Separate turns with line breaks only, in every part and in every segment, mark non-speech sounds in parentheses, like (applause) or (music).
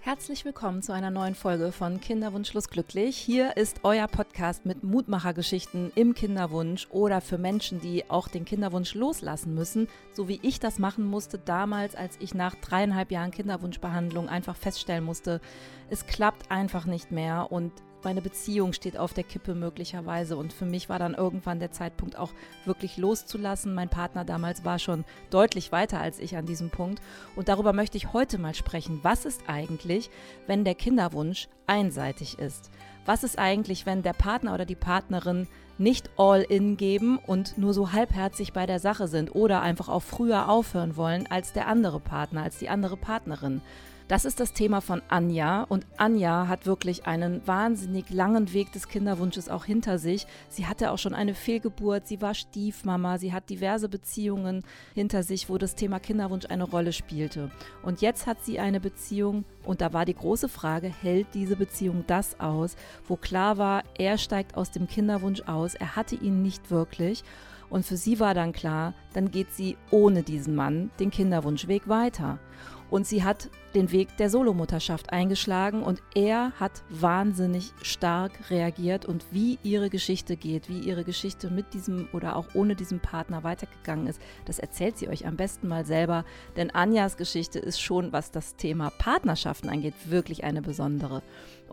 Herzlich willkommen zu einer neuen Folge von Kinderwunsch glücklich. Hier ist euer Podcast mit Mutmachergeschichten im Kinderwunsch oder für Menschen, die auch den Kinderwunsch loslassen müssen, so wie ich das machen musste damals, als ich nach dreieinhalb Jahren Kinderwunschbehandlung einfach feststellen musste, es klappt einfach nicht mehr und meine Beziehung steht auf der Kippe möglicherweise. Und für mich war dann irgendwann der Zeitpunkt auch wirklich loszulassen. Mein Partner damals war schon deutlich weiter als ich an diesem Punkt. Und darüber möchte ich heute mal sprechen. Was ist eigentlich, wenn der Kinderwunsch einseitig ist? Was ist eigentlich, wenn der Partner oder die Partnerin nicht all in geben und nur so halbherzig bei der Sache sind oder einfach auch früher aufhören wollen als der andere Partner, als die andere Partnerin? Das ist das Thema von Anja und Anja hat wirklich einen wahnsinnig langen Weg des Kinderwunsches auch hinter sich. Sie hatte auch schon eine Fehlgeburt, sie war Stiefmama, sie hat diverse Beziehungen hinter sich, wo das Thema Kinderwunsch eine Rolle spielte. Und jetzt hat sie eine Beziehung und da war die große Frage, hält diese Beziehung das aus, wo klar war, er steigt aus dem Kinderwunsch aus, er hatte ihn nicht wirklich. Und für sie war dann klar, dann geht sie ohne diesen Mann den Kinderwunschweg weiter. Und sie hat den Weg der Solomutterschaft eingeschlagen und er hat wahnsinnig stark reagiert und wie ihre Geschichte geht, wie ihre Geschichte mit diesem oder auch ohne diesen Partner weitergegangen ist, das erzählt sie euch am besten mal selber, denn Anjas Geschichte ist schon, was das Thema Partnerschaften angeht, wirklich eine besondere.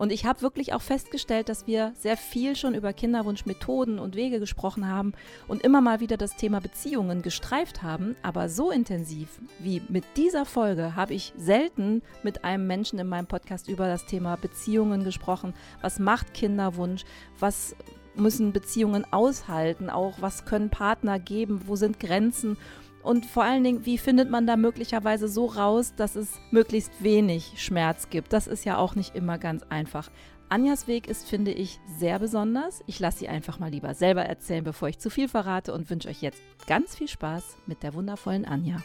Und ich habe wirklich auch festgestellt, dass wir sehr viel schon über Kinderwunschmethoden und Wege gesprochen haben und immer mal wieder das Thema Beziehungen gestreift haben, aber so intensiv wie mit dieser Folge habe ich selten mit einem Menschen in meinem Podcast über das Thema Beziehungen gesprochen. Was macht Kinderwunsch? Was müssen Beziehungen aushalten? Auch was können Partner geben? Wo sind Grenzen? Und vor allen Dingen, wie findet man da möglicherweise so raus, dass es möglichst wenig Schmerz gibt? Das ist ja auch nicht immer ganz einfach. Anjas Weg ist, finde ich, sehr besonders. Ich lasse sie einfach mal lieber selber erzählen, bevor ich zu viel verrate und wünsche euch jetzt ganz viel Spaß mit der wundervollen Anja.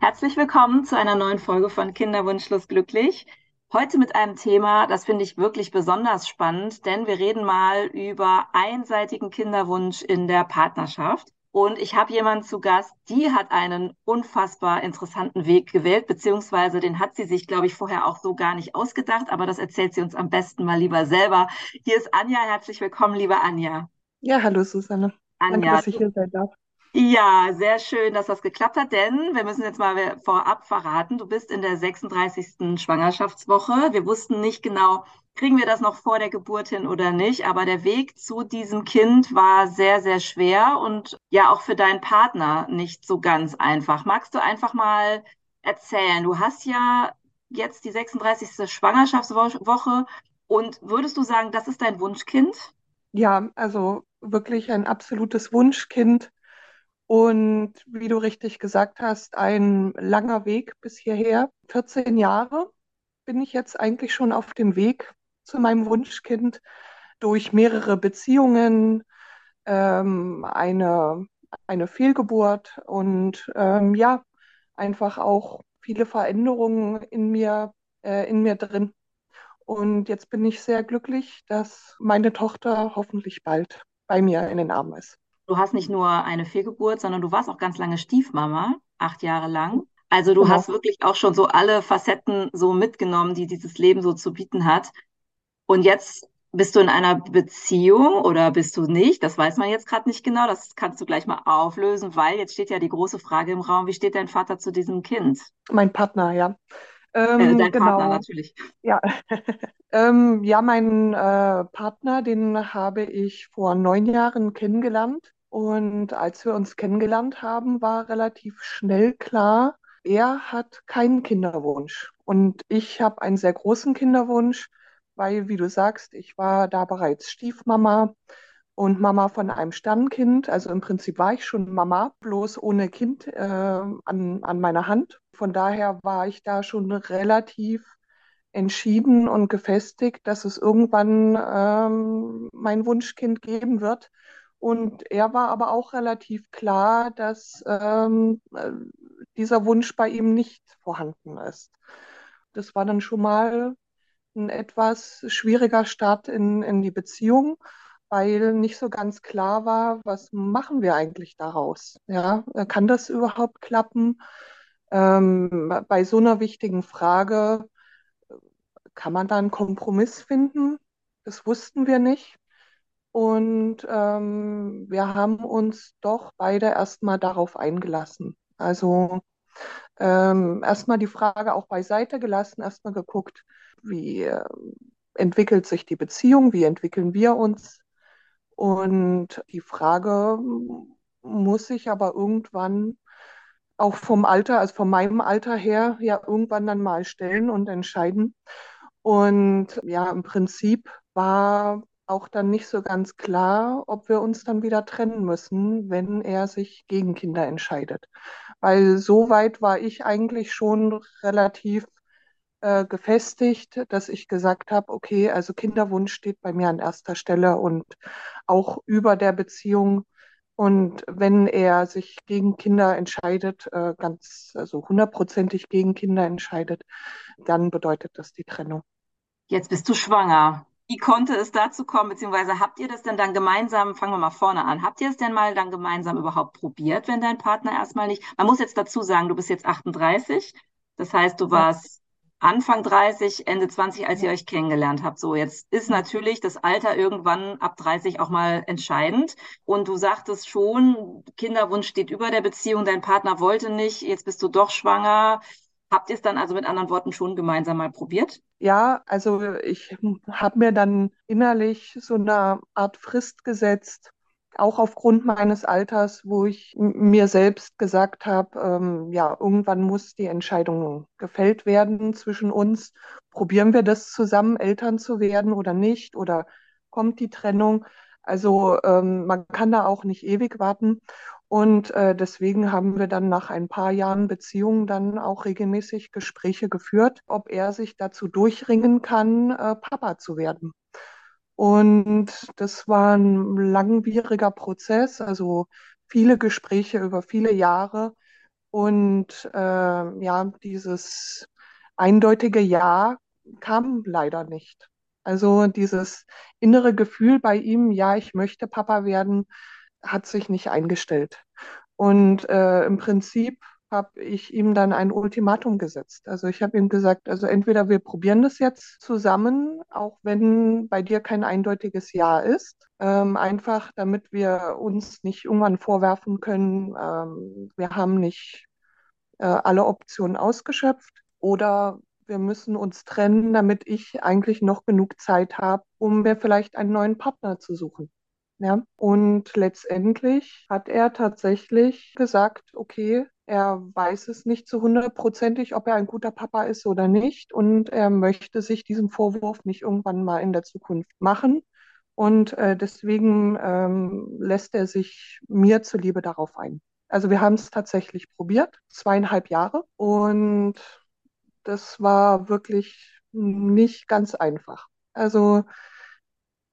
Herzlich willkommen zu einer neuen Folge von Kinderwunschlos glücklich. Heute mit einem Thema, das finde ich wirklich besonders spannend, denn wir reden mal über einseitigen Kinderwunsch in der Partnerschaft. Und ich habe jemanden zu Gast, die hat einen unfassbar interessanten Weg gewählt, beziehungsweise den hat sie sich, glaube ich, vorher auch so gar nicht ausgedacht, aber das erzählt sie uns am besten mal lieber selber. Hier ist Anja, herzlich willkommen, liebe Anja.
Ja, hallo Susanne. Anja, Danke, dass ich hier sein darf.
Ja, sehr schön, dass das geklappt hat, denn wir müssen jetzt mal vorab verraten, du bist in der 36. Schwangerschaftswoche. Wir wussten nicht genau, kriegen wir das noch vor der Geburt hin oder nicht, aber der Weg zu diesem Kind war sehr, sehr schwer und ja auch für deinen Partner nicht so ganz einfach. Magst du einfach mal erzählen? Du hast ja jetzt die 36. Schwangerschaftswoche und würdest du sagen, das ist dein Wunschkind?
Ja, also wirklich ein absolutes Wunschkind und wie du richtig gesagt hast, ein langer Weg bis hierher. 14 Jahre bin ich jetzt eigentlich schon auf dem Weg zu meinem Wunschkind durch mehrere Beziehungen, ähm, eine, eine Fehlgeburt und ähm, ja, einfach auch viele Veränderungen in mir, äh, in mir drin. Und jetzt bin ich sehr glücklich, dass meine Tochter hoffentlich bald bei mir in den Armen ist
du hast nicht nur eine Fehlgeburt, sondern du warst auch ganz lange Stiefmama, acht Jahre lang. Also du genau. hast wirklich auch schon so alle Facetten so mitgenommen, die dieses Leben so zu bieten hat. Und jetzt bist du in einer Beziehung oder bist du nicht? Das weiß man jetzt gerade nicht genau. Das kannst du gleich mal auflösen, weil jetzt steht ja die große Frage im Raum, wie steht dein Vater zu diesem Kind?
Mein Partner, ja.
Ähm, äh, dein genau. Partner natürlich.
Ja, (laughs) ähm, ja mein äh, Partner, den habe ich vor neun Jahren kennengelernt. Und als wir uns kennengelernt haben, war relativ schnell klar, er hat keinen Kinderwunsch. Und ich habe einen sehr großen Kinderwunsch, weil, wie du sagst, ich war da bereits Stiefmama und Mama von einem Sternkind. Also im Prinzip war ich schon Mama, bloß ohne Kind äh, an, an meiner Hand. Von daher war ich da schon relativ entschieden und gefestigt, dass es irgendwann ähm, mein Wunschkind geben wird. Und er war aber auch relativ klar, dass ähm, äh, dieser Wunsch bei ihm nicht vorhanden ist. Das war dann schon mal ein etwas schwieriger Start in, in die Beziehung, weil nicht so ganz klar war, was machen wir eigentlich daraus? Ja, kann das überhaupt klappen? Ähm, bei so einer wichtigen Frage kann man da einen Kompromiss finden? Das wussten wir nicht. Und ähm, wir haben uns doch beide erstmal darauf eingelassen. Also ähm, erstmal die Frage auch beiseite gelassen, erstmal geguckt, wie äh, entwickelt sich die Beziehung, wie entwickeln wir uns. Und die Frage muss sich aber irgendwann auch vom Alter, also von meinem Alter her, ja irgendwann dann mal stellen und entscheiden. Und ja, im Prinzip war auch dann nicht so ganz klar, ob wir uns dann wieder trennen müssen, wenn er sich gegen Kinder entscheidet. Weil so weit war ich eigentlich schon relativ äh, gefestigt, dass ich gesagt habe, okay, also Kinderwunsch steht bei mir an erster Stelle und auch über der Beziehung. Und wenn er sich gegen Kinder entscheidet, äh, ganz, also hundertprozentig gegen Kinder entscheidet, dann bedeutet das die Trennung.
Jetzt bist du schwanger. Wie konnte es dazu kommen, beziehungsweise habt ihr das denn dann gemeinsam, fangen wir mal vorne an, habt ihr es denn mal dann gemeinsam überhaupt probiert, wenn dein Partner erstmal nicht, man muss jetzt dazu sagen, du bist jetzt 38, das heißt, du warst Anfang 30, Ende 20, als ihr euch kennengelernt habt. So, jetzt ist natürlich das Alter irgendwann ab 30 auch mal entscheidend. Und du sagtest schon, Kinderwunsch steht über der Beziehung, dein Partner wollte nicht, jetzt bist du doch schwanger. Habt ihr es dann also mit anderen Worten schon gemeinsam mal probiert?
Ja, also ich habe mir dann innerlich so eine Art Frist gesetzt, auch aufgrund meines Alters, wo ich mir selbst gesagt habe, ähm, ja, irgendwann muss die Entscheidung gefällt werden zwischen uns. Probieren wir das zusammen, Eltern zu werden oder nicht? Oder kommt die Trennung? Also ähm, man kann da auch nicht ewig warten. Und äh, deswegen haben wir dann nach ein paar Jahren Beziehung dann auch regelmäßig Gespräche geführt, ob er sich dazu durchringen kann, äh, Papa zu werden. Und das war ein langwieriger Prozess, also viele Gespräche über viele Jahre. Und äh, ja, dieses eindeutige Ja kam leider nicht. Also dieses innere Gefühl bei ihm, ja, ich möchte Papa werden, hat sich nicht eingestellt. Und äh, im Prinzip habe ich ihm dann ein Ultimatum gesetzt. Also ich habe ihm gesagt, also entweder wir probieren das jetzt zusammen, auch wenn bei dir kein eindeutiges Ja ist, ähm, einfach damit wir uns nicht irgendwann vorwerfen können, ähm, wir haben nicht äh, alle Optionen ausgeschöpft oder wir müssen uns trennen, damit ich eigentlich noch genug Zeit habe, um mir vielleicht einen neuen Partner zu suchen. Ja, und letztendlich hat er tatsächlich gesagt, okay, er weiß es nicht zu hundertprozentig, ob er ein guter Papa ist oder nicht. Und er möchte sich diesen Vorwurf nicht irgendwann mal in der Zukunft machen. Und äh, deswegen ähm, lässt er sich mir zuliebe darauf ein. Also wir haben es tatsächlich probiert, zweieinhalb Jahre. Und das war wirklich nicht ganz einfach. Also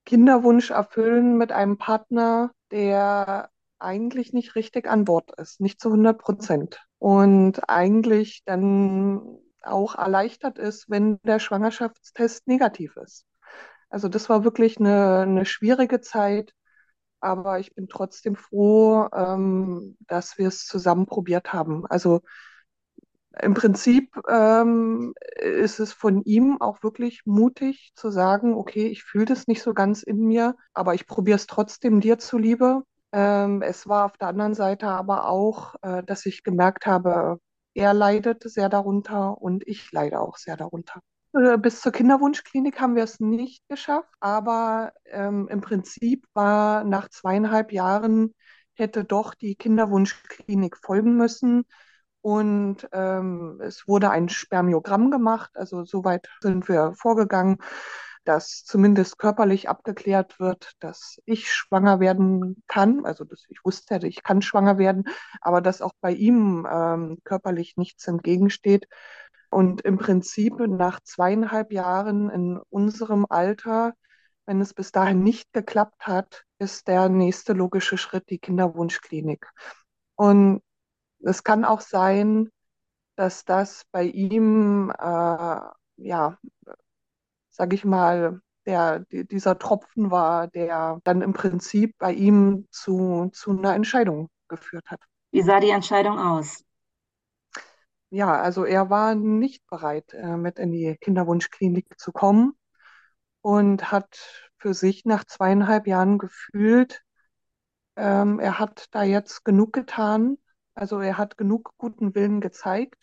Kinderwunsch erfüllen mit einem Partner, der eigentlich nicht richtig an Bord ist, nicht zu 100 Prozent. Und eigentlich dann auch erleichtert ist, wenn der Schwangerschaftstest negativ ist. Also das war wirklich eine, eine schwierige Zeit, aber ich bin trotzdem froh, ähm, dass wir es zusammen probiert haben. Also im Prinzip ähm, ist es von ihm auch wirklich mutig zu sagen, okay, ich fühle das nicht so ganz in mir, aber ich probiere es trotzdem dir zuliebe. Ähm, es war auf der anderen Seite aber auch, äh, dass ich gemerkt habe, er leidet sehr darunter und ich leide auch sehr darunter. Äh, bis zur Kinderwunschklinik haben wir es nicht geschafft, aber ähm, im Prinzip war nach zweieinhalb Jahren hätte doch die Kinderwunschklinik folgen müssen und ähm, es wurde ein Spermiogramm gemacht. Also soweit sind wir vorgegangen, dass zumindest körperlich abgeklärt wird, dass ich schwanger werden kann. Also dass ich wusste, ich kann schwanger werden, aber dass auch bei ihm ähm, körperlich nichts entgegensteht. Und im Prinzip nach zweieinhalb Jahren in unserem Alter, wenn es bis dahin nicht geklappt hat, ist der nächste logische Schritt die Kinderwunschklinik. Und es kann auch sein, dass das bei ihm, äh, ja, sage ich mal, der, dieser Tropfen war, der dann im Prinzip bei ihm zu, zu einer Entscheidung geführt hat.
Wie sah die Entscheidung aus?
ja, also er war nicht bereit, äh, mit in die Kinderwunschklinik zu kommen und hat für sich nach zweieinhalb Jahren gefühlt, ähm, er hat da jetzt genug getan. Also er hat genug guten Willen gezeigt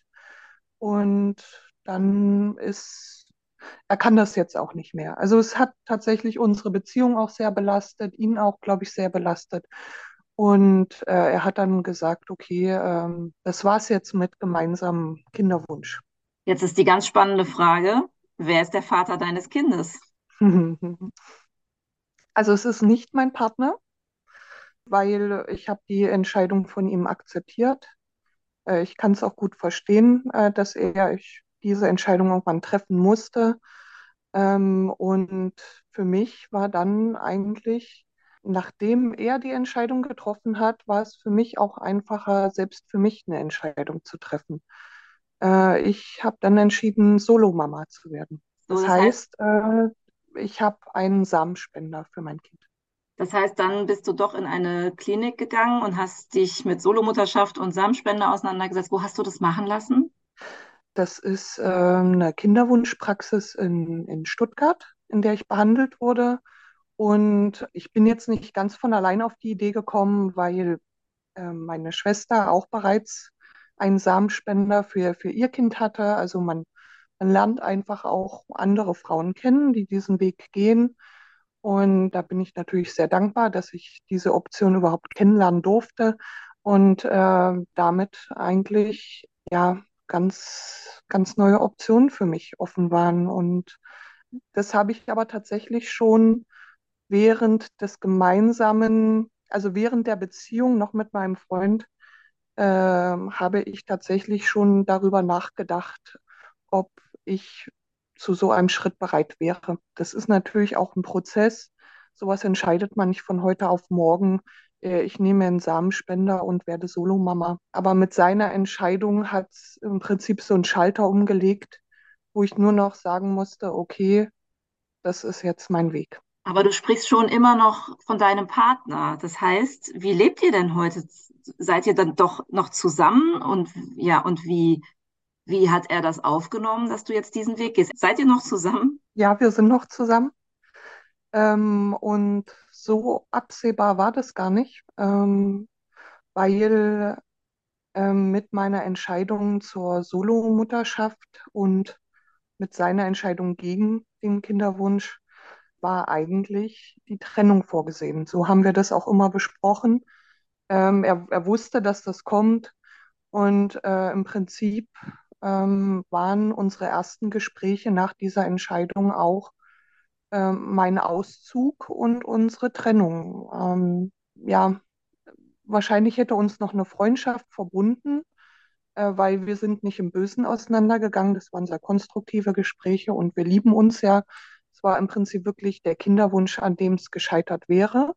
und dann ist, er kann das jetzt auch nicht mehr. Also es hat tatsächlich unsere Beziehung auch sehr belastet, ihn auch, glaube ich, sehr belastet. Und äh, er hat dann gesagt, okay, ähm, das war's jetzt mit gemeinsamem Kinderwunsch.
Jetzt ist die ganz spannende Frage, wer ist der Vater deines Kindes? (laughs)
Also es ist nicht mein Partner, weil ich habe die Entscheidung von ihm akzeptiert. Äh, ich kann es auch gut verstehen, äh, dass er ich, diese Entscheidung irgendwann treffen musste. Ähm, und für mich war dann eigentlich, nachdem er die Entscheidung getroffen hat, war es für mich auch einfacher, selbst für mich eine Entscheidung zu treffen. Äh, ich habe dann entschieden, Solomama zu werden. Das, so, das heißt, heißt ich habe einen Samenspender für mein Kind.
Das heißt, dann bist du doch in eine Klinik gegangen und hast dich mit Solomutterschaft und Samenspender auseinandergesetzt. Wo hast du das machen lassen?
Das ist äh, eine Kinderwunschpraxis in, in Stuttgart, in der ich behandelt wurde. Und ich bin jetzt nicht ganz von allein auf die Idee gekommen, weil äh, meine Schwester auch bereits einen Samenspender für, für ihr Kind hatte. Also man, man lernt einfach auch andere Frauen kennen, die diesen Weg gehen. Und da bin ich natürlich sehr dankbar, dass ich diese Option überhaupt kennenlernen durfte und äh, damit eigentlich ja ganz, ganz neue Optionen für mich offen waren. Und das habe ich aber tatsächlich schon während des gemeinsamen, also während der Beziehung noch mit meinem Freund, äh, habe ich tatsächlich schon darüber nachgedacht, ob ich zu so einem Schritt bereit wäre. Das ist natürlich auch ein Prozess. Sowas entscheidet man nicht von heute auf morgen. Äh, ich nehme einen Samenspender und werde Solomama. Aber mit seiner Entscheidung hat es im Prinzip so einen Schalter umgelegt, wo ich nur noch sagen musste, okay, das ist jetzt mein Weg.
Aber du sprichst schon immer noch von deinem Partner. Das heißt, wie lebt ihr denn heute? Seid ihr dann doch noch zusammen? Und ja, und wie, wie hat er das aufgenommen, dass du jetzt diesen Weg gehst? Seid ihr noch zusammen?
Ja, wir sind noch zusammen. Ähm, und so absehbar war das gar nicht, ähm, weil ähm, mit meiner Entscheidung zur Solomutterschaft und mit seiner Entscheidung gegen den Kinderwunsch war eigentlich die Trennung vorgesehen. So haben wir das auch immer besprochen. Ähm, er, er, wusste, dass das kommt und äh, im Prinzip ähm, waren unsere ersten Gespräche nach dieser Entscheidung auch äh, mein Auszug und unsere Trennung. Ähm, ja, wahrscheinlich hätte uns noch eine Freundschaft verbunden, äh, weil wir sind nicht im Bösen auseinandergegangen. Das waren sehr konstruktive Gespräche und wir lieben uns ja. Es war im Prinzip wirklich der Kinderwunsch, an dem es gescheitert wäre.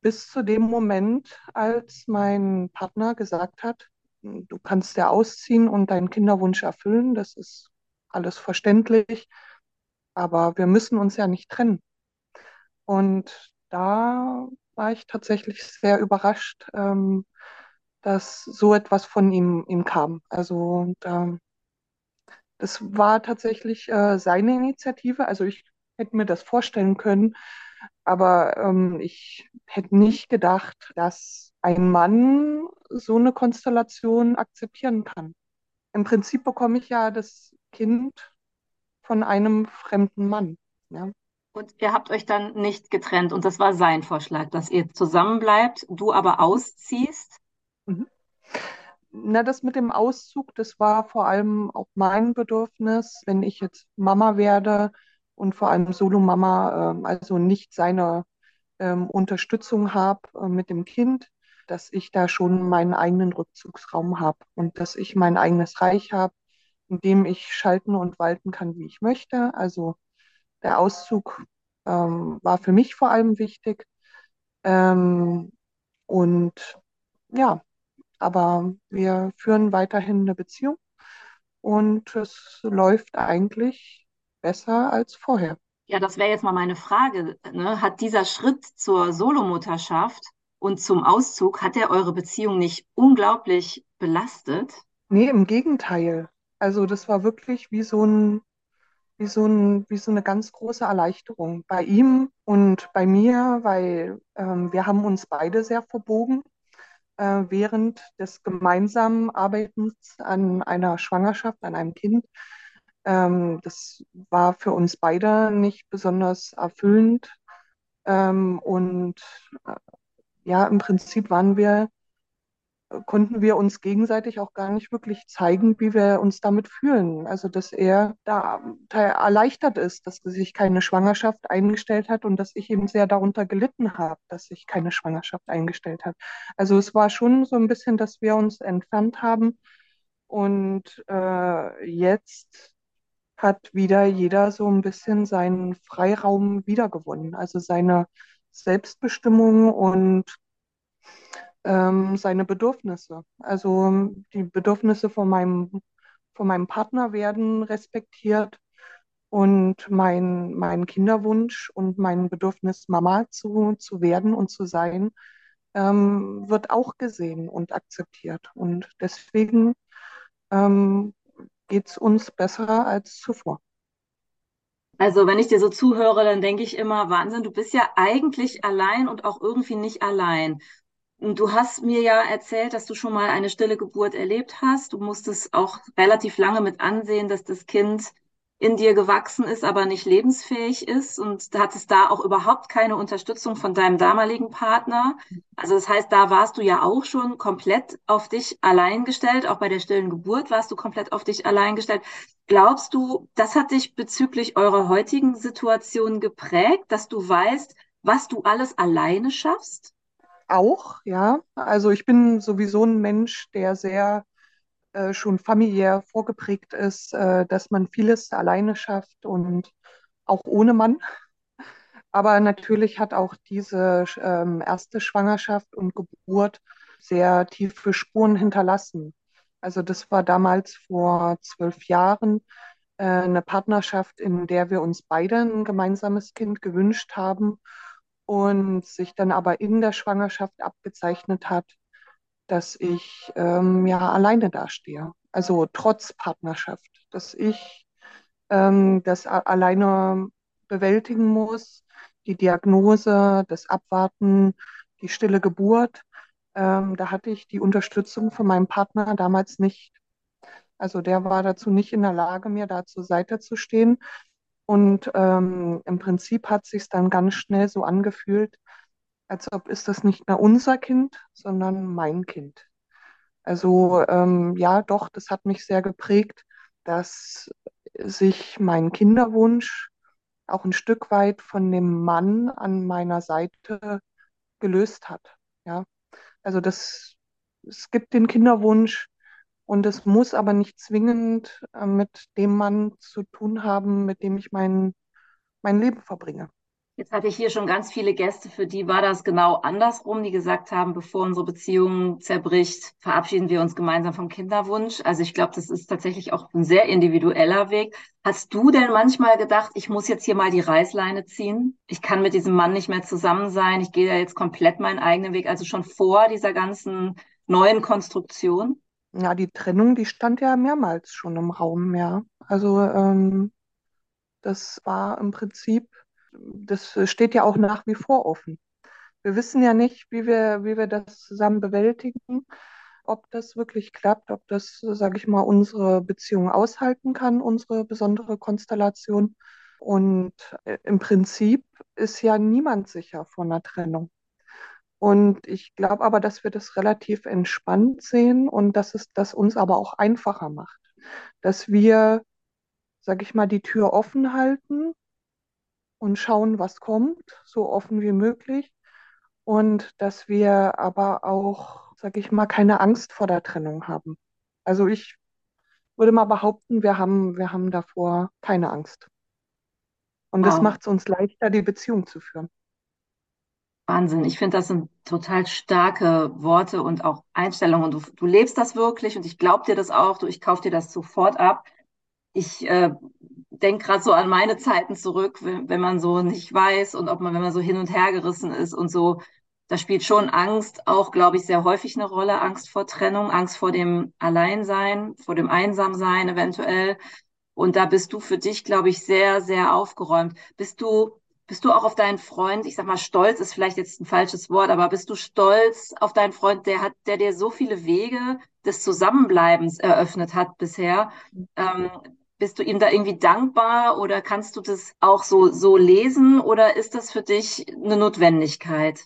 Bis zu dem Moment, als mein Partner gesagt hat, du kannst ja ausziehen und deinen Kinderwunsch erfüllen, das ist alles verständlich, aber wir müssen uns ja nicht trennen. Und da war ich tatsächlich sehr überrascht, ähm, dass so etwas von ihm, ihm kam. Also da, das war tatsächlich äh, seine Initiative. Also ich hätte mir das vorstellen können, aber ähm, ich hätte nicht gedacht, dass ein Mann so eine Konstellation akzeptieren kann. Im Prinzip bekomme ich ja das Kind von einem fremden Mann. Ja.
Und ihr habt euch dann nicht getrennt und das war sein Vorschlag, dass ihr zusammenbleibt, du aber ausziehst? Mhm.
Na, das mit dem Auszug, das war vor allem auch mein Bedürfnis, wenn ich jetzt Mama werde und vor allem Solo-Mama, äh, also nicht seine ähm, Unterstützung habe äh, mit dem Kind, dass ich da schon meinen eigenen Rückzugsraum habe und dass ich mein eigenes Reich habe, in dem ich schalten und walten kann, wie ich möchte. Also der Auszug ähm, war für mich vor allem wichtig. Ähm, und ja, aber wir führen weiterhin eine Beziehung und es läuft eigentlich besser als vorher.
Ja, das wäre jetzt mal meine Frage. Ne? Hat dieser Schritt zur Solomutterschaft und zum Auszug, hat er eure Beziehung nicht unglaublich belastet?
Nee, im Gegenteil. Also das war wirklich wie so ein, wie so ein, wie so eine ganz große Erleichterung bei ihm und bei mir, weil ähm, wir haben uns beide sehr verbogen äh, während des gemeinsamen Arbeitens an einer Schwangerschaft, an einem Kind. Ähm, das war für uns beide nicht besonders erfüllend. Ähm, und äh, ja, im Prinzip waren wir konnten wir uns gegenseitig auch gar nicht wirklich zeigen, wie wir uns damit fühlen. Also, dass er da erleichtert ist, dass sich keine Schwangerschaft eingestellt hat und dass ich eben sehr darunter gelitten habe, dass sich keine Schwangerschaft eingestellt hat. Also, es war schon so ein bisschen, dass wir uns entfernt haben und äh, jetzt hat wieder jeder so ein bisschen seinen Freiraum wiedergewonnen, also seine Selbstbestimmung und ähm, seine Bedürfnisse. Also die Bedürfnisse von meinem, von meinem Partner werden respektiert und mein, mein Kinderwunsch und mein Bedürfnis, Mama zu, zu werden und zu sein, ähm, wird auch gesehen und akzeptiert. Und deswegen ähm, geht es uns besser als zuvor.
Also, wenn ich dir so zuhöre, dann denke ich immer, Wahnsinn, du bist ja eigentlich allein und auch irgendwie nicht allein. Du hast mir ja erzählt, dass du schon mal eine stille Geburt erlebt hast. Du musstest auch relativ lange mit ansehen, dass das Kind in dir gewachsen ist, aber nicht lebensfähig ist und hattest da auch überhaupt keine Unterstützung von deinem damaligen Partner. Also das heißt, da warst du ja auch schon komplett auf dich allein gestellt. Auch bei der stillen Geburt warst du komplett auf dich allein gestellt. Glaubst du, das hat dich bezüglich eurer heutigen Situation geprägt, dass du weißt, was du alles alleine schaffst?
auch, ja. Also ich bin sowieso ein Mensch, der sehr äh, schon familiär vorgeprägt ist, äh, dass man vieles alleine schafft und auch ohne Mann. (laughs) Aber natürlich hat auch diese ähm, erste Schwangerschaft und Geburt sehr tiefe Spuren hinterlassen. Also das war damals vor zwölf Jahren äh, eine Partnerschaft, in der wir uns beide ein gemeinsames Kind gewünscht haben und sich dann aber in der Schwangerschaft abgezeichnet hat, dass ich ähm, ja alleine dastehe. Also trotz Partnerschaft, dass ich ähm, das alleine bewältigen muss, die Diagnose, das Abwarten, die stille Geburt. Ähm, da hatte ich die Unterstützung von meinem Partner damals nicht. Also der war dazu nicht in der Lage, mir da zur Seite zu stehen. Und ähm, im Prinzip hat sich dann ganz schnell so angefühlt, als ob ist das nicht mehr unser Kind, sondern mein Kind. Also ähm, ja, doch, das hat mich sehr geprägt, dass sich mein Kinderwunsch auch ein Stück weit von dem Mann an meiner Seite gelöst hat. Ja, also das, es gibt den Kinderwunsch, und es muss aber nicht zwingend äh, mit dem Mann zu tun haben, mit dem ich mein, mein Leben verbringe.
Jetzt hatte ich hier schon ganz viele Gäste, für die war das genau andersrum, die gesagt haben, bevor unsere Beziehung zerbricht, verabschieden wir uns gemeinsam vom Kinderwunsch. Also ich glaube, das ist tatsächlich auch ein sehr individueller Weg. Hast du denn manchmal gedacht, ich muss jetzt hier mal die Reißleine ziehen? Ich kann mit diesem Mann nicht mehr zusammen sein. Ich gehe ja jetzt komplett meinen eigenen Weg, also schon vor dieser ganzen neuen Konstruktion?
Ja, die Trennung, die stand ja mehrmals schon im Raum, ja. Also ähm, das war im Prinzip, das steht ja auch nach wie vor offen. Wir wissen ja nicht, wie wir, wie wir das zusammen bewältigen, ob das wirklich klappt, ob das, sage ich mal, unsere Beziehung aushalten kann, unsere besondere Konstellation. Und äh, im Prinzip ist ja niemand sicher vor einer Trennung. Und ich glaube aber, dass wir das relativ entspannt sehen und dass es das uns aber auch einfacher macht. Dass wir, sage ich mal, die Tür offen halten und schauen, was kommt, so offen wie möglich. Und dass wir aber auch, sage ich mal, keine Angst vor der Trennung haben. Also ich würde mal behaupten, wir haben, wir haben davor keine Angst. Und das macht es uns leichter, die Beziehung zu führen.
Wahnsinn. Ich finde, das sind total starke Worte und auch Einstellungen. Und du, du lebst das wirklich und ich glaube dir das auch. Du, ich kaufe dir das sofort ab. Ich äh, denke gerade so an meine Zeiten zurück, wenn, wenn man so nicht weiß und ob man, wenn man so hin und her gerissen ist und so. da spielt schon Angst auch, glaube ich, sehr häufig eine Rolle. Angst vor Trennung, Angst vor dem Alleinsein, vor dem Einsamsein eventuell. Und da bist du für dich, glaube ich, sehr, sehr aufgeräumt. Bist du, bist du auch auf deinen Freund, ich sag mal, stolz ist vielleicht jetzt ein falsches Wort, aber bist du stolz auf deinen Freund, der hat, der dir so viele Wege des Zusammenbleibens eröffnet hat bisher? Ähm, bist du ihm da irgendwie dankbar oder kannst du das auch so, so lesen oder ist das für dich eine Notwendigkeit?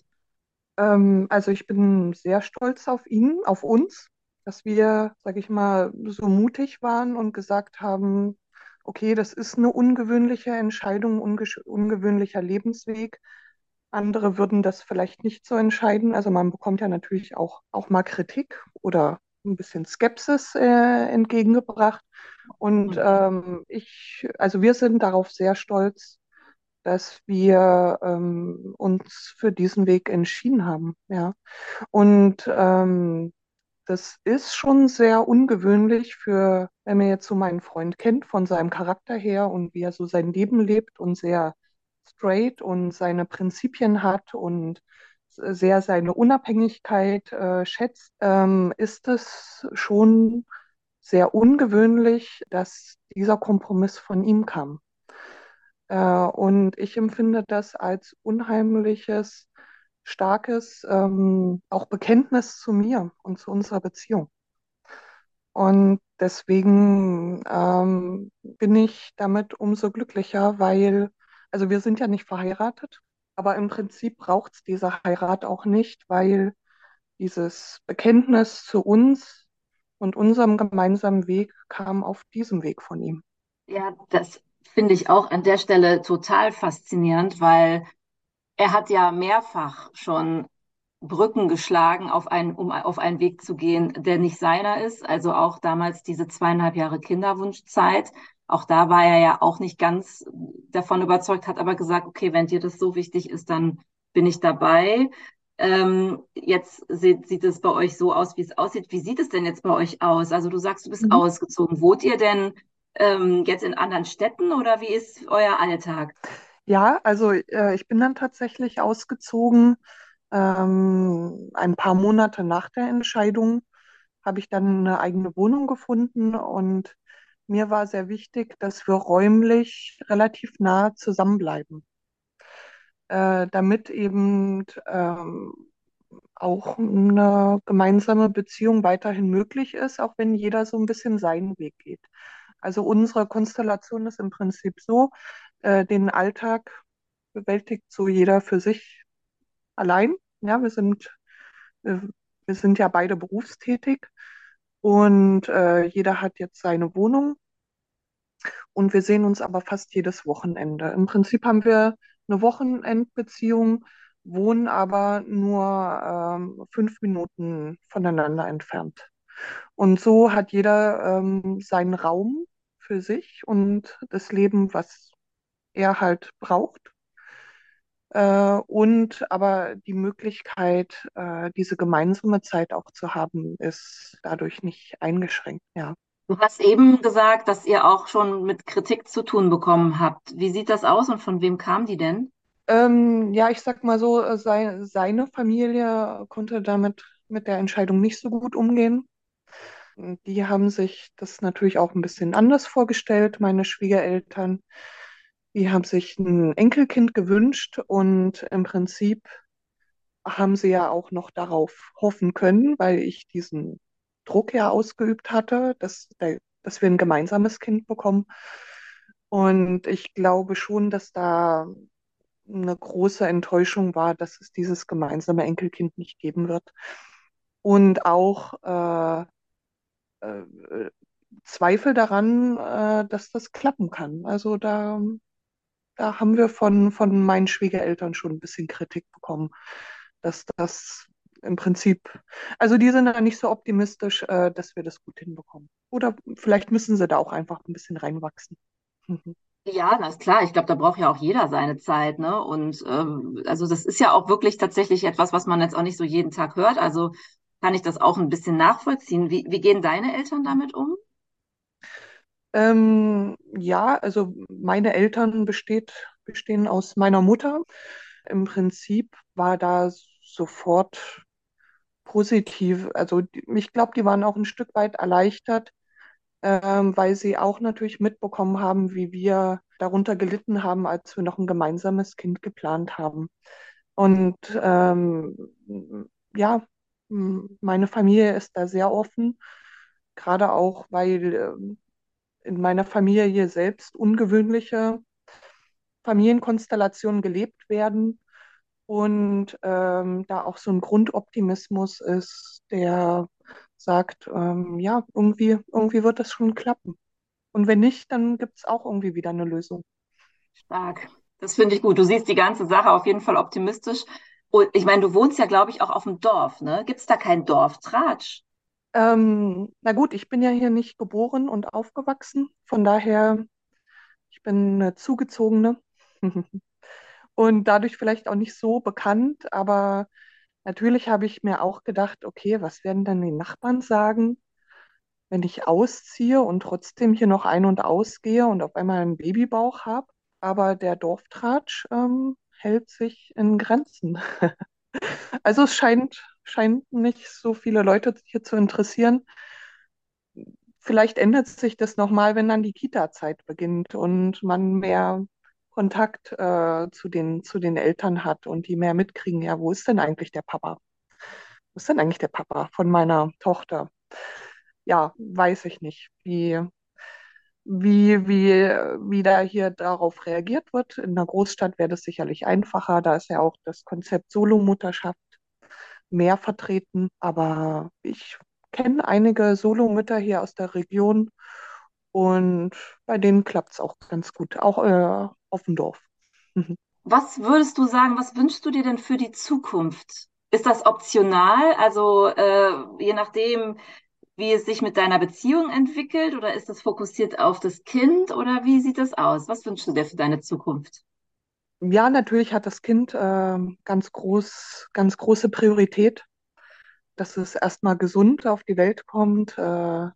Ähm, also ich bin sehr stolz auf ihn, auf uns, dass wir, sage ich mal, so mutig waren und gesagt haben, okay, das ist eine ungewöhnliche Entscheidung, unge ungewöhnlicher Lebensweg. Andere würden das vielleicht nicht so entscheiden. Also man bekommt ja natürlich auch, auch mal Kritik oder ein bisschen Skepsis äh, entgegengebracht. Und mhm. ähm, ich, also wir sind darauf sehr stolz, dass wir ähm, uns für diesen Weg entschieden haben. Ja. Und ähm, das ist schon sehr ungewöhnlich für, wenn man jetzt so meinen Freund kennt, von seinem Charakter her und wie er so sein Leben lebt und sehr straight und seine Prinzipien hat und sehr seine Unabhängigkeit äh, schätzt, ähm, ist es schon sehr ungewöhnlich, dass dieser Kompromiss von ihm kam. Äh, und ich empfinde das als unheimliches, starkes ähm, auch Bekenntnis zu mir und zu unserer Beziehung. Und deswegen ähm, bin ich damit umso glücklicher, weil, also wir sind ja nicht verheiratet, aber im Prinzip braucht es diese Heirat auch nicht, weil dieses Bekenntnis zu uns und unserem gemeinsamen Weg kam auf diesem Weg von ihm.
Ja, das finde ich auch an der Stelle total faszinierend, weil er hat ja mehrfach schon Brücken geschlagen, auf einen, um auf einen Weg zu gehen, der nicht seiner ist. Also auch damals diese zweieinhalb Jahre Kinderwunschzeit. Auch da war er ja auch nicht ganz davon überzeugt, hat aber gesagt, okay, wenn dir das so wichtig ist, dann bin ich dabei. Ähm, jetzt sieht, sieht es bei euch so aus, wie es aussieht. Wie sieht es denn jetzt bei euch aus? Also du sagst, du bist mhm. ausgezogen. Wohnt ihr denn ähm, jetzt in anderen Städten oder wie ist euer Alltag?
Ja, also äh, ich bin dann tatsächlich ausgezogen. Ähm, ein paar Monate nach der Entscheidung habe ich dann eine eigene Wohnung gefunden und mir war sehr wichtig, dass wir räumlich relativ nah zusammenbleiben, äh, damit eben ähm, auch eine gemeinsame Beziehung weiterhin möglich ist, auch wenn jeder so ein bisschen seinen Weg geht. Also unsere Konstellation ist im Prinzip so, äh, den Alltag bewältigt so jeder für sich allein. Ja, wir sind, äh, wir sind ja beide berufstätig und äh, jeder hat jetzt seine Wohnung und wir sehen uns aber fast jedes Wochenende. Im Prinzip haben wir eine Wochenendbeziehung, wohnen aber nur ähm, fünf Minuten voneinander entfernt. Und so hat jeder ähm, seinen Raum für sich und das Leben, was er halt braucht. Äh, und aber die Möglichkeit, äh, diese gemeinsame Zeit auch zu haben, ist dadurch nicht eingeschränkt, ja.
Du hast eben gesagt, dass ihr auch schon mit Kritik zu tun bekommen habt. Wie sieht das aus und von wem kam die denn?
Ähm, ja, ich sag mal so, äh, sei, seine Familie konnte damit mit der Entscheidung nicht so gut umgehen. Die haben sich das natürlich auch ein bisschen anders vorgestellt, meine Schwiegereltern. Die haben sich ein Enkelkind gewünscht und im Prinzip haben sie ja auch noch darauf hoffen können, weil ich diesen Druck ja ausgeübt hatte, dass, dass wir ein gemeinsames Kind bekommen. Und ich glaube schon, dass da eine große Enttäuschung war, dass es dieses gemeinsame Enkelkind nicht geben wird. Und auch äh, äh, Zweifel daran, äh, dass das klappen kann. Also da, da haben wir von, von meinen Schwiegereltern schon ein bisschen Kritik bekommen, dass das im Prinzip, also die sind da nicht so optimistisch, äh, dass wir das gut hinbekommen. Oder vielleicht müssen sie da auch einfach ein bisschen reinwachsen.
Ja, das ist klar. Ich glaube, da braucht ja auch jeder seine Zeit, ne? Und ähm, also das ist ja auch wirklich tatsächlich etwas, was man jetzt auch nicht so jeden Tag hört. Also kann ich das auch ein bisschen nachvollziehen. Wie, wie gehen deine Eltern damit um?
Ähm, ja, also meine Eltern besteht, bestehen aus meiner Mutter. Im Prinzip war da sofort positiv. Also ich glaube, die waren auch ein Stück weit erleichtert, ähm, weil sie auch natürlich mitbekommen haben, wie wir darunter gelitten haben, als wir noch ein gemeinsames Kind geplant haben. Und ähm, ja, meine Familie ist da sehr offen, gerade auch, weil ähm, in meiner Familie selbst ungewöhnliche Familienkonstellationen gelebt werden und ähm, da auch so ein Grundoptimismus ist, der sagt, ähm, ja, irgendwie, irgendwie wird das schon klappen. Und wenn nicht, dann gibt es auch irgendwie wieder eine Lösung.
Stark. Das finde ich gut. Du siehst die ganze Sache auf jeden Fall optimistisch. Und ich meine, du wohnst ja, glaube ich, auch auf dem Dorf, ne? Gibt es da kein Dorf?
Ähm, na gut, ich bin ja hier nicht geboren und aufgewachsen. Von daher, ich bin eine Zugezogene. (laughs) und dadurch vielleicht auch nicht so bekannt, aber natürlich habe ich mir auch gedacht, okay, was werden denn die Nachbarn sagen, wenn ich ausziehe und trotzdem hier noch ein- und ausgehe und auf einmal einen Babybauch habe? Aber der Dorftratsch ähm, hält sich in Grenzen. (laughs) also es scheint, scheint nicht so viele Leute hier zu interessieren. Vielleicht ändert sich das nochmal, wenn dann die Kita-Zeit beginnt und man mehr Kontakt äh, zu den, zu den Eltern hat und die mehr mitkriegen, ja, wo ist denn eigentlich der Papa? Wo ist denn eigentlich der Papa von meiner Tochter? Ja, weiß ich nicht, wie, wie, wie, wie da hier darauf reagiert wird. In einer Großstadt wäre das sicherlich einfacher. Da ist ja auch das Konzept Solomutterschaft mehr vertreten. Aber ich kenne einige Solomütter hier aus der Region und bei denen klappt es auch ganz gut, auch äh, auf dem Dorf.
Mhm. Was würdest du sagen, was wünschst du dir denn für die Zukunft? Ist das optional? Also äh, je nachdem, wie es sich mit deiner Beziehung entwickelt, oder ist das fokussiert auf das Kind oder wie sieht das aus? Was wünschst du dir für deine Zukunft?
Ja, natürlich hat das Kind äh, ganz groß, ganz große Priorität, dass es erstmal gesund auf die Welt kommt, äh,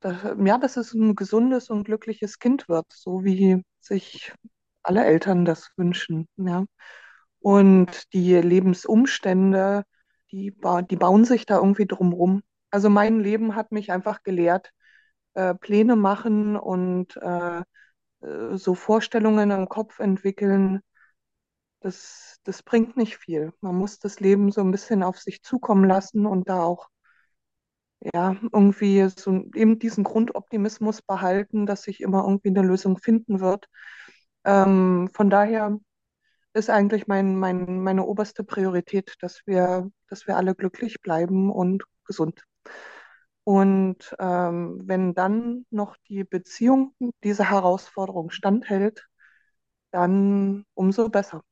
dass, ja, dass es ein gesundes und glückliches Kind wird, so wie sich alle Eltern das wünschen. Ja. Und die Lebensumstände, die, die bauen sich da irgendwie drumrum. Also mein Leben hat mich einfach gelehrt, äh, Pläne machen und äh, äh so Vorstellungen im Kopf entwickeln, das, das bringt nicht viel. Man muss das Leben so ein bisschen auf sich zukommen lassen und da auch ja, irgendwie so eben diesen Grundoptimismus behalten, dass sich immer irgendwie eine Lösung finden wird. Ähm, von daher ist eigentlich mein, mein, meine oberste Priorität, dass wir, dass wir alle glücklich bleiben und gesund. Und ähm, wenn dann noch die Beziehung dieser Herausforderung standhält, dann umso besser.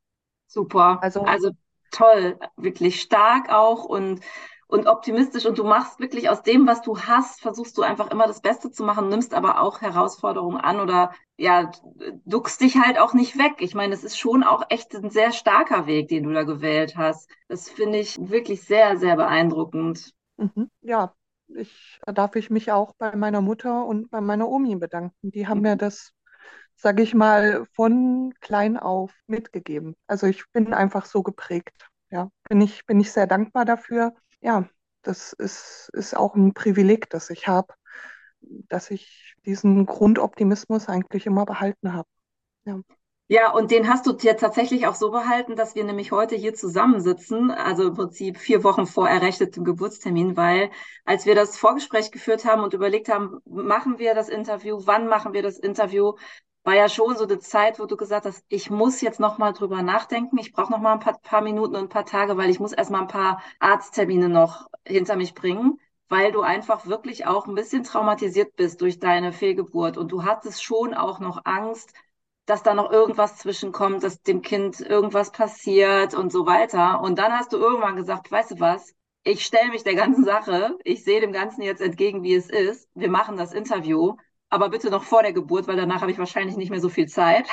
Super. Also, also toll, wirklich stark auch und und optimistisch und du machst wirklich aus dem, was du hast, versuchst du einfach immer das Beste zu machen, nimmst aber auch Herausforderungen an oder ja, duckst dich halt auch nicht weg. Ich meine, es ist schon auch echt ein sehr starker Weg, den du da gewählt hast. Das finde ich wirklich sehr, sehr beeindruckend.
Mhm. Ja, ich darf ich mich auch bei meiner Mutter und bei meiner Omi bedanken. Die haben mir das sage ich mal, von klein auf mitgegeben. Also ich bin einfach so geprägt. Ja, bin ich, bin ich sehr dankbar dafür ja, das ist, ist auch ein Privileg, das ich habe, dass ich diesen Grundoptimismus eigentlich immer behalten habe.
Ja. Ja, und den hast du jetzt tatsächlich auch so behalten, dass wir nämlich heute hier zusammensitzen, also im Prinzip vier Wochen vor errechtetem Geburtstermin, weil als wir das Vorgespräch geführt haben und überlegt haben, machen wir das Interview, wann machen wir das Interview, war ja schon so eine Zeit, wo du gesagt hast, ich muss jetzt noch mal drüber nachdenken. Ich brauche noch mal ein paar, paar Minuten und ein paar Tage, weil ich muss erst mal ein paar Arzttermine noch hinter mich bringen, weil du einfach wirklich auch ein bisschen traumatisiert bist durch deine Fehlgeburt und du hattest schon auch noch Angst, dass da noch irgendwas zwischenkommt, dass dem Kind irgendwas passiert und so weiter. Und dann hast du irgendwann gesagt, weißt du was? Ich stelle mich der ganzen Sache. Ich sehe dem Ganzen jetzt entgegen, wie es ist. Wir machen das Interview aber bitte noch vor der Geburt, weil danach habe ich wahrscheinlich nicht mehr so viel Zeit.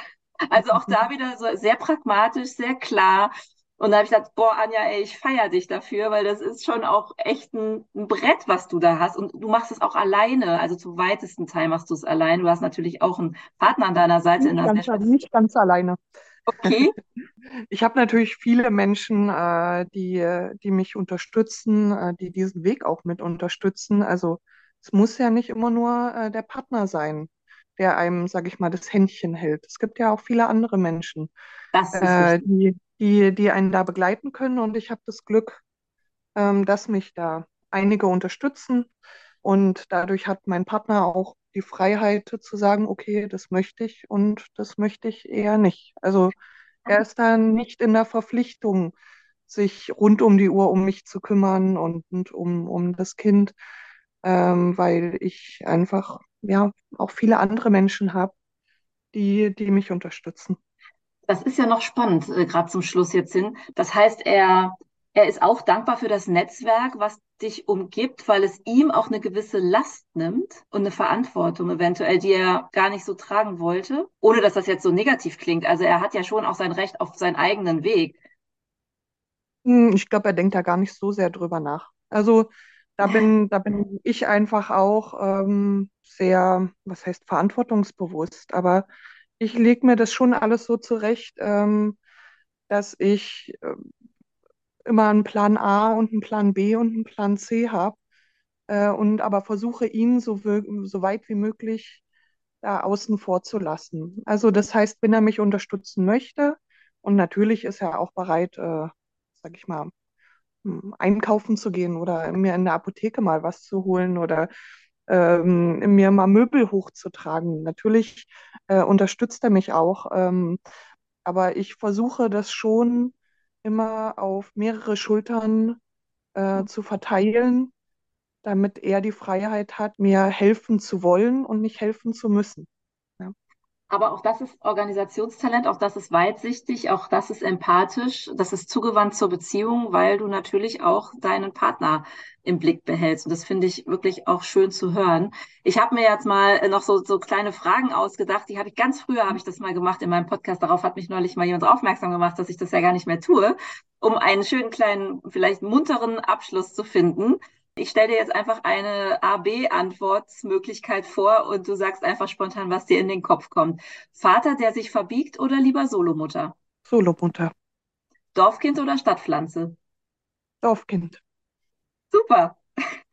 Also auch da (laughs) wieder so sehr pragmatisch, sehr klar. Und da habe ich gedacht, boah, Anja, ey, ich feiere dich dafür, weil das ist schon auch echt ein, ein, Brett, was du da hast. Und du machst es auch alleine, also zum weitesten Teil machst du es allein. Du hast natürlich auch einen Partner an deiner Seite.
Nicht, ganz, nicht ganz alleine.
Okay. (laughs)
Ich habe natürlich viele Menschen, äh, die, die mich unterstützen, äh, die diesen Weg auch mit unterstützen. Also es muss ja nicht immer nur äh, der Partner sein, der einem, sage ich mal, das Händchen hält. Es gibt ja auch viele andere Menschen, äh, die, die, die einen da begleiten können. Und ich habe das Glück, ähm, dass mich da einige unterstützen. Und dadurch hat mein Partner auch die Freiheit zu sagen, okay, das möchte ich und das möchte ich eher nicht. Also er ist dann nicht in der Verpflichtung, sich rund um die Uhr um mich zu kümmern und, und um, um das Kind, ähm, weil ich einfach ja auch viele andere Menschen habe, die, die mich unterstützen.
Das ist ja noch spannend, äh, gerade zum Schluss jetzt hin. Das heißt, er, er ist auch dankbar für das Netzwerk, was dich umgibt, weil es ihm auch eine gewisse Last nimmt und eine Verantwortung eventuell, die er gar nicht so tragen wollte, ohne dass das jetzt so negativ klingt. Also er hat ja schon auch sein Recht auf seinen eigenen Weg.
Hm, ich glaube, er denkt da gar nicht so sehr drüber nach. Also da bin, da bin ich einfach auch ähm, sehr, was heißt verantwortungsbewusst, aber ich lege mir das schon alles so zurecht, ähm, dass ich äh, immer einen Plan A und einen Plan B und einen Plan C habe äh, und aber versuche ihn so, so weit wie möglich da außen vor zu lassen. Also das heißt, wenn er mich unterstützen möchte und natürlich ist er auch bereit, äh, sag ich mal, hm, einkaufen zu gehen oder mir in der Apotheke mal was zu holen oder ähm, mir mal Möbel hochzutragen. Natürlich äh, unterstützt er mich auch, ähm, aber ich versuche das schon immer auf mehrere Schultern äh, zu verteilen, damit er die Freiheit hat, mir helfen zu wollen und nicht helfen zu müssen.
Aber auch das ist Organisationstalent, auch das ist weitsichtig, auch das ist empathisch, das ist zugewandt zur Beziehung, weil du natürlich auch deinen Partner im Blick behältst. Und das finde ich wirklich auch schön zu hören. Ich habe mir jetzt mal noch so, so kleine Fragen ausgedacht. Die habe ich ganz früher, habe ich das mal gemacht in meinem Podcast. Darauf hat mich neulich mal jemand aufmerksam gemacht, dass ich das ja gar nicht mehr tue, um einen schönen kleinen, vielleicht munteren Abschluss zu finden. Ich stelle dir jetzt einfach eine A-B-Antwortmöglichkeit vor und du sagst einfach spontan, was dir in den Kopf kommt. Vater, der sich verbiegt oder lieber Solomutter?
Solomutter.
Dorfkind oder Stadtpflanze?
Dorfkind.
Super.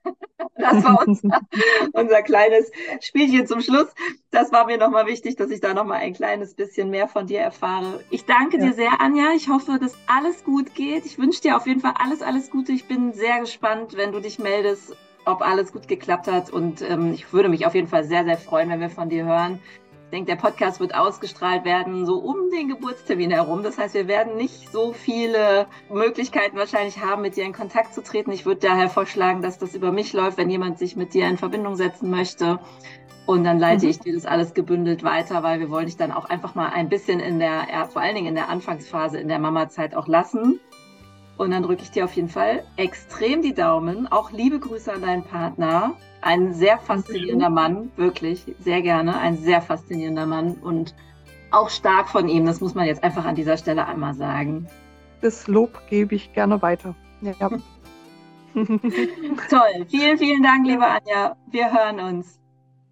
(laughs) Das war unser, (laughs) unser kleines Spielchen zum Schluss. Das war mir nochmal wichtig, dass ich da nochmal ein kleines bisschen mehr von dir erfahre. Ich danke ja. dir sehr, Anja. Ich hoffe, dass alles gut geht. Ich wünsche dir auf jeden Fall alles, alles Gute. Ich bin sehr gespannt, wenn du dich meldest, ob alles gut geklappt hat. Und ähm, ich würde mich auf jeden Fall sehr, sehr freuen, wenn wir von dir hören denke, der Podcast wird ausgestrahlt werden, so um den Geburtstermin herum. Das heißt, wir werden nicht so viele Möglichkeiten wahrscheinlich haben, mit dir in Kontakt zu treten. Ich würde daher vorschlagen, dass das über mich läuft, wenn jemand sich mit dir in Verbindung setzen möchte. Und dann leite mhm. ich dir das alles gebündelt weiter, weil wir wollen dich dann auch einfach mal ein bisschen in der, vor allen Dingen in der Anfangsphase, in der Mama-Zeit auch lassen. Und dann drücke ich dir auf jeden Fall extrem die Daumen. Auch liebe Grüße an deinen Partner. Ein sehr faszinierender Mann, wirklich, sehr gerne. Ein sehr faszinierender Mann und auch stark von ihm. Das muss man jetzt einfach an dieser Stelle einmal sagen.
Das Lob gebe ich gerne weiter. Ja. (laughs)
Toll. Vielen, vielen Dank, liebe Anja. Wir hören uns.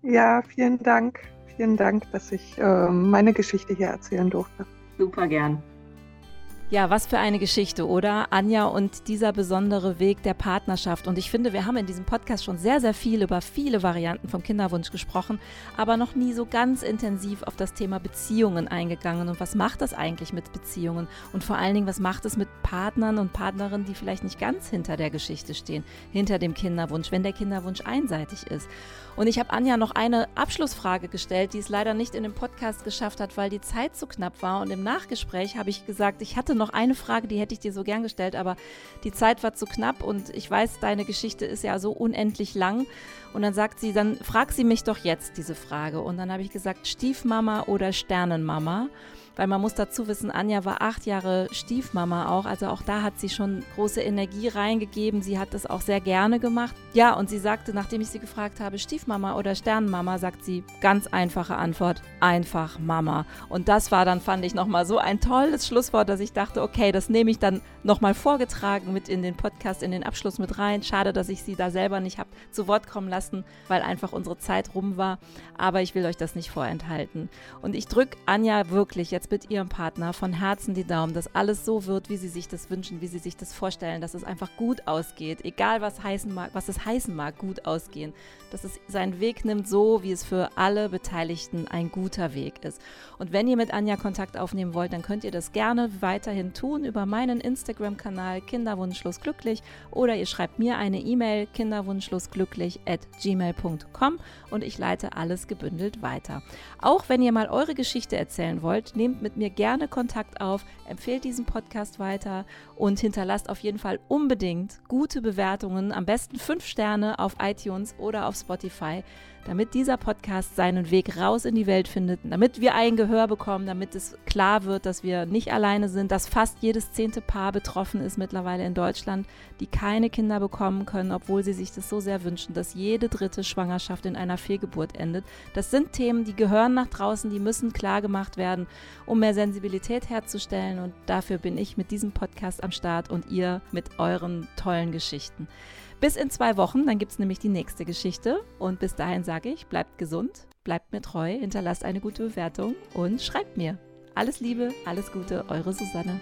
Ja, vielen Dank. Vielen Dank, dass ich äh, meine Geschichte hier erzählen durfte.
Super gern.
Ja, was für eine Geschichte, oder? Anja und dieser besondere Weg der Partnerschaft. Und ich finde, wir haben in diesem Podcast schon sehr, sehr viel über viele Varianten vom Kinderwunsch gesprochen, aber noch nie so ganz intensiv auf das Thema Beziehungen eingegangen. Und was macht das eigentlich mit Beziehungen? Und vor allen Dingen, was macht es mit Partnern und Partnerinnen, die vielleicht nicht ganz hinter der Geschichte stehen, hinter dem Kinderwunsch, wenn der Kinderwunsch einseitig ist? Und ich habe Anja noch eine Abschlussfrage gestellt, die es leider nicht in dem Podcast geschafft hat, weil die Zeit zu knapp war. Und im Nachgespräch habe ich gesagt, ich hatte noch eine Frage, die hätte ich dir so gern gestellt, aber die Zeit war zu knapp und ich weiß, deine Geschichte ist ja so unendlich lang. Und dann sagt sie, dann frag sie mich doch jetzt diese Frage. Und dann habe ich gesagt, Stiefmama oder Sternenmama? Weil man muss dazu wissen, Anja war acht Jahre Stiefmama auch, also auch da hat sie schon große Energie reingegeben. Sie hat das auch sehr gerne gemacht. Ja, und sie sagte, nachdem ich sie gefragt habe, Stiefmama oder Sternenmama, sagt sie, ganz einfache Antwort, einfach Mama. Und das war dann, fand ich, nochmal so ein tolles Schlusswort, dass ich dachte, okay, das nehme ich dann nochmal vorgetragen mit in den Podcast, in den Abschluss mit rein. Schade, dass ich sie da selber nicht habe zu Wort kommen lassen, weil einfach unsere Zeit rum war. Aber ich will euch das nicht vorenthalten. Und ich drücke Anja wirklich jetzt
jetzt mit ihrem Partner von Herzen die Daumen, dass alles so wird, wie sie sich das wünschen, wie sie sich das vorstellen, dass es einfach gut ausgeht, egal was heißen mag, was es heißen mag, gut ausgehen, dass es seinen Weg nimmt, so wie es für alle Beteiligten ein guter Weg ist. Und wenn ihr mit Anja Kontakt aufnehmen wollt, dann könnt ihr das gerne weiterhin tun über meinen Instagram-Kanal Kinderwunschlosglücklich oder ihr schreibt mir eine E-Mail kinderwunschlosglücklich at gmail.com und ich leite alles gebündelt weiter. Auch wenn ihr mal eure Geschichte erzählen wollt, nehmt mit mir gerne Kontakt auf, empfehlt diesen Podcast weiter und hinterlasst auf jeden Fall unbedingt gute Bewertungen, am besten fünf Sterne auf iTunes oder auf Spotify damit dieser Podcast seinen Weg raus in die Welt findet, damit wir ein Gehör bekommen, damit es klar wird, dass wir nicht alleine sind, dass fast jedes zehnte Paar betroffen ist mittlerweile in Deutschland, die keine Kinder bekommen können, obwohl sie sich das so sehr wünschen, dass jede dritte Schwangerschaft in einer Fehlgeburt endet. Das sind Themen, die gehören nach draußen, die müssen klar gemacht werden, um mehr Sensibilität herzustellen und dafür bin ich mit diesem Podcast am Start und ihr mit euren tollen Geschichten. Bis in zwei Wochen, dann gibt es nämlich die nächste Geschichte. Und bis dahin sage ich, bleibt gesund, bleibt mir treu, hinterlasst eine gute Bewertung und schreibt mir. Alles Liebe, alles Gute, eure Susanne.